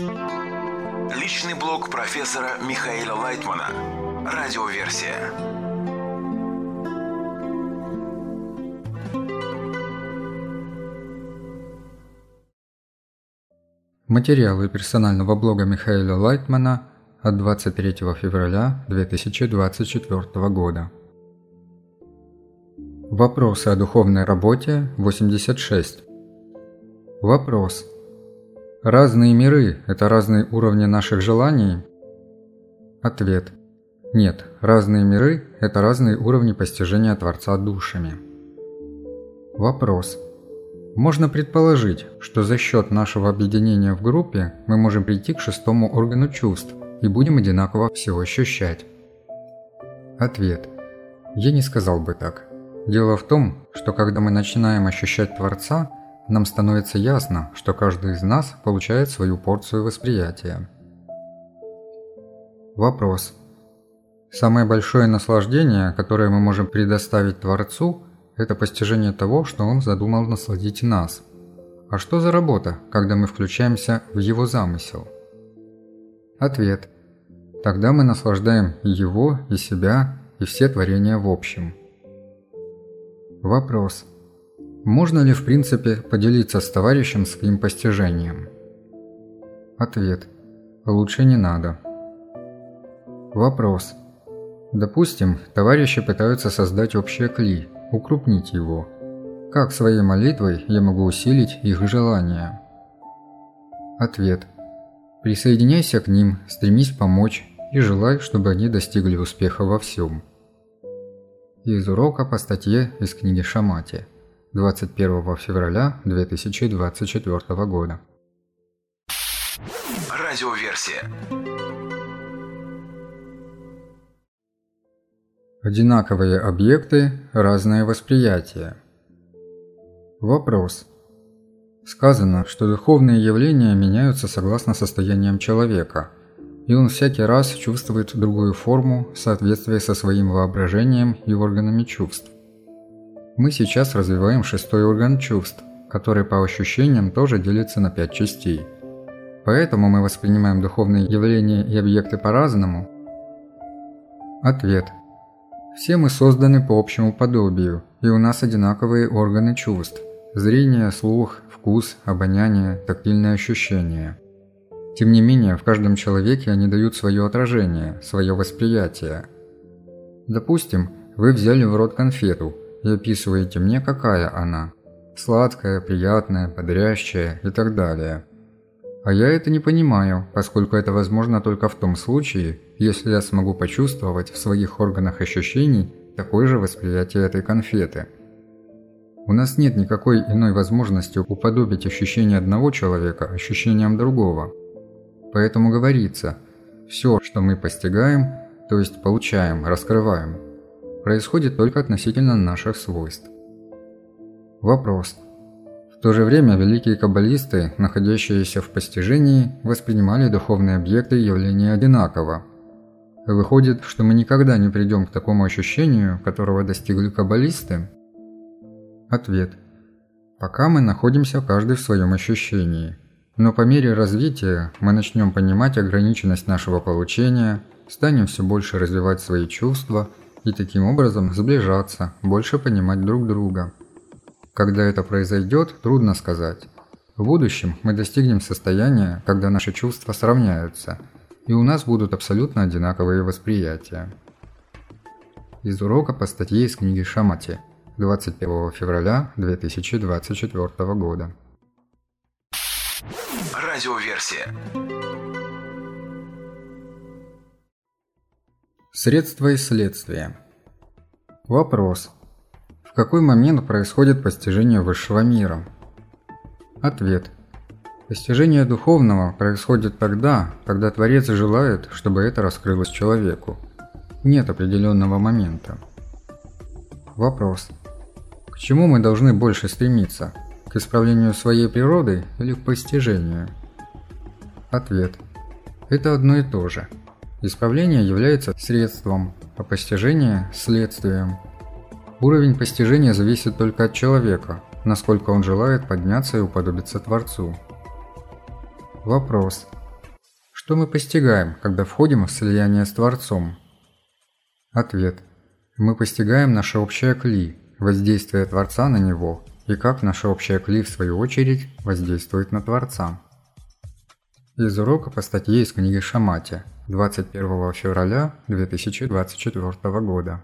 Личный блог профессора Михаила Лайтмана. Радиоверсия. Материалы персонального блога Михаила Лайтмана от 23 февраля 2024 года. Вопросы о духовной работе 86. Вопрос. Разные миры – это разные уровни наших желаний? Ответ. Нет, разные миры – это разные уровни постижения Творца душами. Вопрос. Можно предположить, что за счет нашего объединения в группе мы можем прийти к шестому органу чувств и будем одинаково все ощущать. Ответ. Я не сказал бы так. Дело в том, что когда мы начинаем ощущать Творца, нам становится ясно, что каждый из нас получает свою порцию восприятия. Вопрос. Самое большое наслаждение, которое мы можем предоставить Творцу, это постижение того, что Он задумал насладить нас. А что за работа, когда мы включаемся в Его замысел? Ответ. Тогда мы наслаждаем и Его, и себя, и все творения в общем. Вопрос. Можно ли в принципе поделиться с товарищем своим постижением? Ответ. Лучше не надо. Вопрос. Допустим, товарищи пытаются создать общее кли, укрупнить его. Как своей молитвой я могу усилить их желание? Ответ. Присоединяйся к ним, стремись помочь и желай, чтобы они достигли успеха во всем. Из урока по статье из книги Шамати 21 февраля 2024 года. Радиоверсия. Одинаковые объекты, разное восприятие. Вопрос. Сказано, что духовные явления меняются согласно состояниям человека – и он всякий раз чувствует другую форму в соответствии со своим воображением и органами чувств. Мы сейчас развиваем шестой орган чувств, который по ощущениям тоже делится на пять частей. Поэтому мы воспринимаем духовные явления и объекты по-разному. Ответ. Все мы созданы по общему подобию, и у нас одинаковые органы чувств – зрение, слух, вкус, обоняние, тактильные ощущения – тем не менее, в каждом человеке они дают свое отражение, свое восприятие. Допустим, вы взяли в рот конфету и описываете мне, какая она. Сладкая, приятная, бодрящая и так далее. А я это не понимаю, поскольку это возможно только в том случае, если я смогу почувствовать в своих органах ощущений такое же восприятие этой конфеты. У нас нет никакой иной возможности уподобить ощущение одного человека ощущениям другого – Поэтому говорится, все, что мы постигаем, то есть получаем, раскрываем, происходит только относительно наших свойств. Вопрос. В то же время великие каббалисты, находящиеся в постижении, воспринимали духовные объекты и явления одинаково. Выходит, что мы никогда не придем к такому ощущению, которого достигли каббалисты? Ответ. Пока мы находимся каждый в своем ощущении – но по мере развития мы начнем понимать ограниченность нашего получения, станем все больше развивать свои чувства и таким образом сближаться, больше понимать друг друга. Когда это произойдет, трудно сказать. В будущем мы достигнем состояния, когда наши чувства сравняются, и у нас будут абсолютно одинаковые восприятия. Из урока по статье из книги Шамати 21 февраля 2024 года. Радиоверсия. Средства и следствия. Вопрос. В какой момент происходит постижение высшего мира? Ответ. Постижение духовного происходит тогда, когда Творец желает, чтобы это раскрылось человеку. Нет определенного момента. Вопрос. К чему мы должны больше стремиться? К исправлению своей природы или к постижению? Ответ. Это одно и то же. Исправление является средством, а постижение – следствием. Уровень постижения зависит только от человека, насколько он желает подняться и уподобиться Творцу. Вопрос. Что мы постигаем, когда входим в слияние с Творцом? Ответ. Мы постигаем наше общее кли, воздействие Творца на него, и как наше общее кли, в свою очередь, воздействует на Творца. Из урока по статье из книги Шамати 21 февраля 2024 года.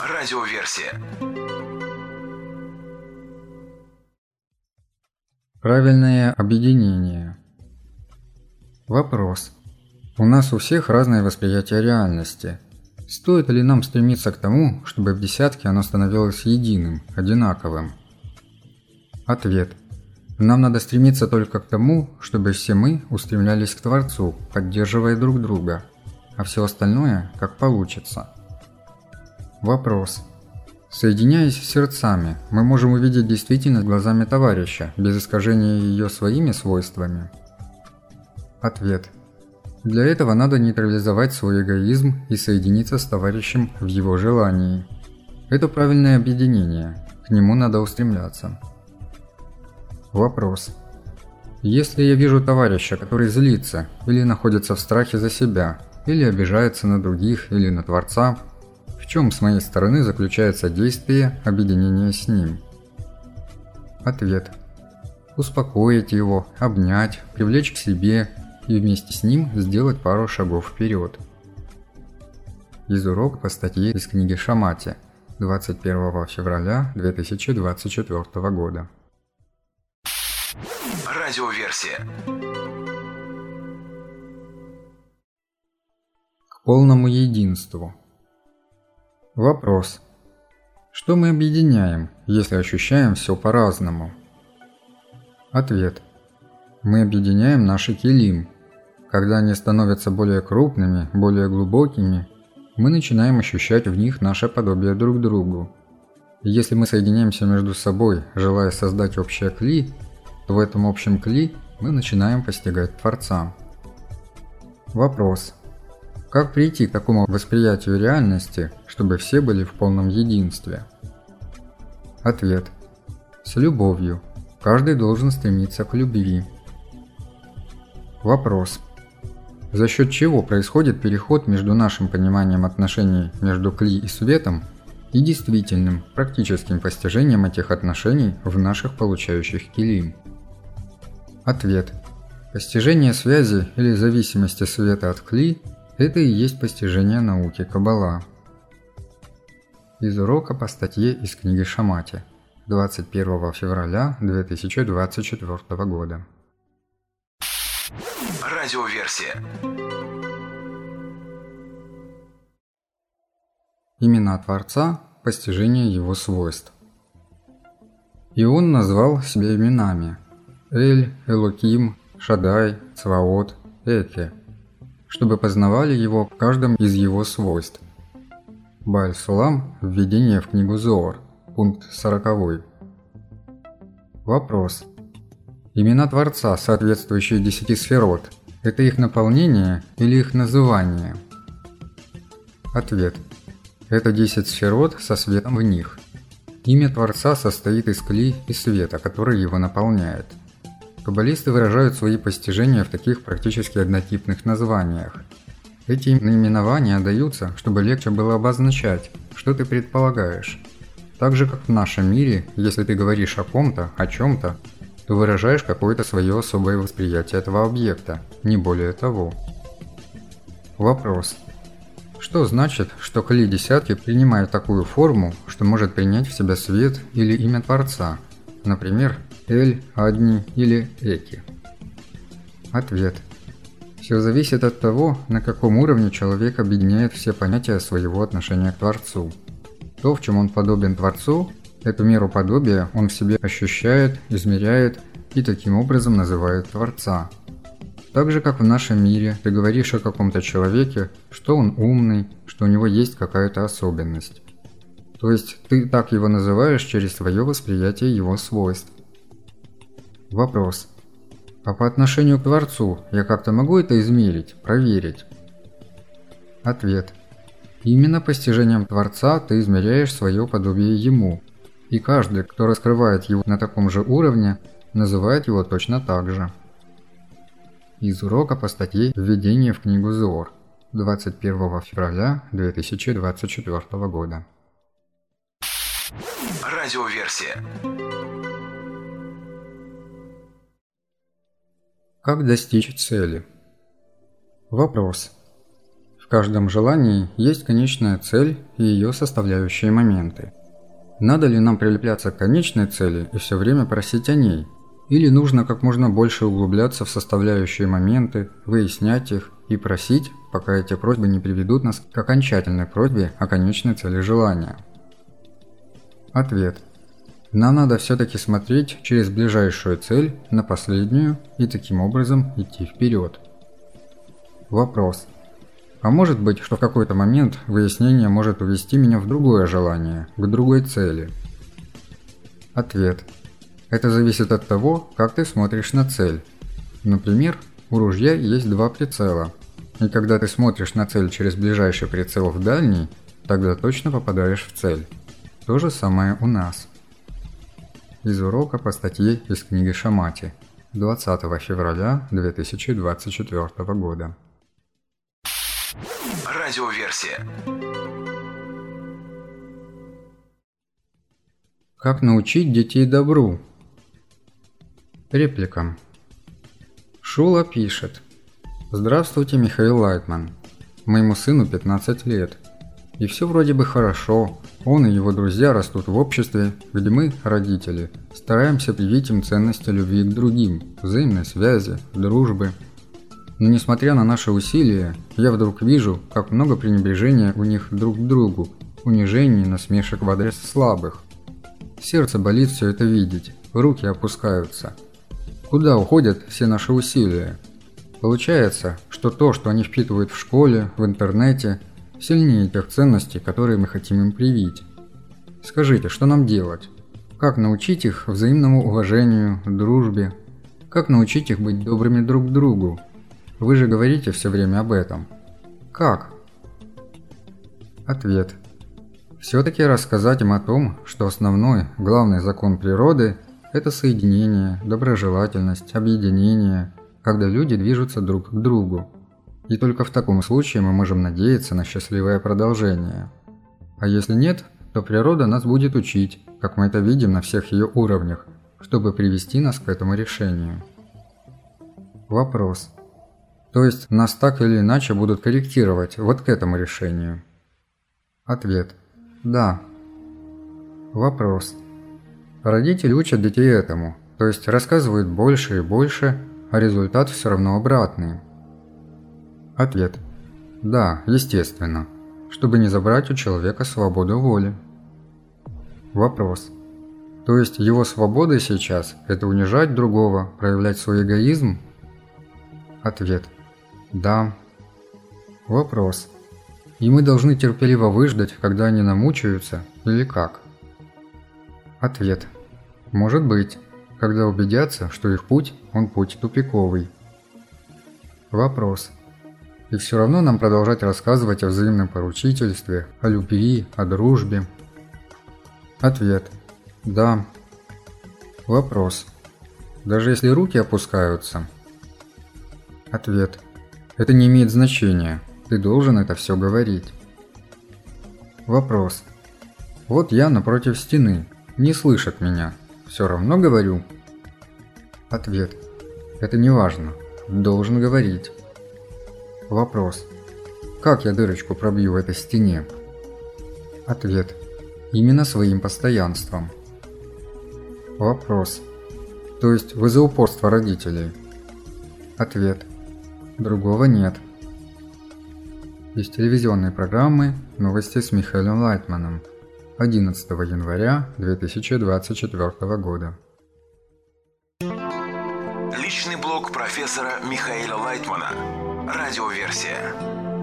Радиоверсия. Правильное объединение. Вопрос. У нас у всех разное восприятие реальности. Стоит ли нам стремиться к тому, чтобы в десятке оно становилось единым, одинаковым? Ответ. Нам надо стремиться только к тому, чтобы все мы устремлялись к Творцу, поддерживая друг друга, а все остальное как получится. Вопрос. Соединяясь сердцами, мы можем увидеть действительность глазами товарища, без искажения ее своими свойствами? Ответ. Для этого надо нейтрализовать свой эгоизм и соединиться с товарищем в его желании. Это правильное объединение, к нему надо устремляться. Вопрос. Если я вижу товарища, который злится или находится в страхе за себя, или обижается на других или на Творца – в чем с моей стороны заключается действие объединения с ним? Ответ. Успокоить его, обнять, привлечь к себе и вместе с ним сделать пару шагов вперед. Из урока по статье из книги Шамати 21 февраля 2024 года. Радиоверсия. К полному единству. Вопрос. Что мы объединяем, если ощущаем все по-разному? Ответ. Мы объединяем наши килим. Когда они становятся более крупными, более глубокими, мы начинаем ощущать в них наше подобие друг другу. Если мы соединяемся между собой, желая создать общее кли, то в этом общем кли мы начинаем постигать Творца. Вопрос. Как прийти к такому восприятию реальности, чтобы все были в полном единстве? Ответ. С любовью. Каждый должен стремиться к любви. Вопрос. За счет чего происходит переход между нашим пониманием отношений между кли и светом и действительным, практическим постижением этих отношений в наших получающих килим? Ответ. Постижение связи или зависимости света от кли это и есть постижение науки Каббала. Из урока по статье из книги Шамати 21 февраля 2024 года. Радиоверсия. Имена Творца – постижение его свойств. И он назвал себя именами – Эль, Элоким, Шадай, Цваот, Эке – чтобы познавали его в каждом из его свойств. Баль-Сулам – введение в книгу Зоор, пункт 40. Вопрос. Имена Творца, соответствующие десяти сферот, это их наполнение или их называние? Ответ. Это десять сферот со светом в них. Имя Творца состоит из кли и света, который его наполняет – Каббалисты выражают свои постижения в таких практически однотипных названиях. Эти наименования даются, чтобы легче было обозначать, что ты предполагаешь. Так же, как в нашем мире, если ты говоришь о ком-то, о чем-то, то выражаешь какое-то свое особое восприятие этого объекта, не более того. Вопрос. Что значит, что кли десятки принимает такую форму, что может принять в себя свет или имя Творца? Например, Эль, Адни или Эки? Ответ. Все зависит от того, на каком уровне человек объединяет все понятия своего отношения к Творцу. То, в чем он подобен Творцу, эту меру подобия он в себе ощущает, измеряет и таким образом называет Творца. Так же, как в нашем мире, ты говоришь о каком-то человеке, что он умный, что у него есть какая-то особенность. То есть ты так его называешь через свое восприятие его свойств. Вопрос. А по отношению к Творцу я как-то могу это измерить, проверить? Ответ. Именно постижением Творца ты измеряешь свое подобие Ему, и каждый, кто раскрывает его на таком же уровне, называет его точно так же. Из урока по статье «Введение в книгу ЗОР» 21 февраля 2024 года. Радиоверсия. Как достичь цели? Вопрос. В каждом желании есть конечная цель и ее составляющие моменты. Надо ли нам прилепляться к конечной цели и все время просить о ней? Или нужно как можно больше углубляться в составляющие моменты, выяснять их и просить, пока эти просьбы не приведут нас к окончательной просьбе о конечной цели желания? Ответ. Нам надо все-таки смотреть через ближайшую цель на последнюю и таким образом идти вперед. Вопрос. А может быть, что в какой-то момент выяснение может увести меня в другое желание, к другой цели? Ответ. Это зависит от того, как ты смотришь на цель. Например, у ружья есть два прицела. И когда ты смотришь на цель через ближайший прицел в дальний, тогда точно попадаешь в цель. То же самое у нас. Из урока по статье из книги Шамати 20 февраля 2024 года. Радиоверсия. Как научить детей добру? Реплика. Шула пишет. Здравствуйте, Михаил Лайтман. Моему сыну 15 лет. И все вроде бы хорошо. Он и его друзья растут в обществе, где мы, родители, стараемся привить им ценности любви к другим, взаимной связи, дружбы – но несмотря на наши усилия, я вдруг вижу, как много пренебрежения у них друг к другу, унижений, насмешек в адрес слабых. Сердце болит все это видеть, руки опускаются. Куда уходят все наши усилия? Получается, что то, что они впитывают в школе, в интернете, сильнее тех ценностей, которые мы хотим им привить. Скажите, что нам делать? Как научить их взаимному уважению, дружбе? Как научить их быть добрыми друг к другу? Вы же говорите все время об этом. Как? Ответ. Все-таки рассказать им о том, что основной, главный закон природы – это соединение, доброжелательность, объединение, когда люди движутся друг к другу. И только в таком случае мы можем надеяться на счастливое продолжение. А если нет, то природа нас будет учить, как мы это видим на всех ее уровнях, чтобы привести нас к этому решению. Вопрос. То есть нас так или иначе будут корректировать вот к этому решению. Ответ. Да. Вопрос. Родители учат детей этому, то есть рассказывают больше и больше, а результат все равно обратный. Ответ. Да, естественно, чтобы не забрать у человека свободу воли. Вопрос. То есть его свобода сейчас – это унижать другого, проявлять свой эгоизм? Ответ. Да. Вопрос. И мы должны терпеливо выждать, когда они намучаются, или как? Ответ. Может быть, когда убедятся, что их путь, он путь тупиковый. Вопрос. И все равно нам продолжать рассказывать о взаимном поручительстве, о любви, о дружбе. Ответ. Да. Вопрос. Даже если руки опускаются? Ответ. Это не имеет значения. Ты должен это все говорить. Вопрос. Вот я напротив стены. Не слышат меня. Все равно говорю? Ответ. Это не важно. Должен говорить. Вопрос. Как я дырочку пробью в этой стене? Ответ. Именно своим постоянством. Вопрос. То есть вы за упорство родителей? Ответ. Другого нет. Из телевизионной программы «Новости с Михаилом Лайтманом» 11 января 2024 года. Личный блог профессора Михаила Лайтмана. Радиоверсия.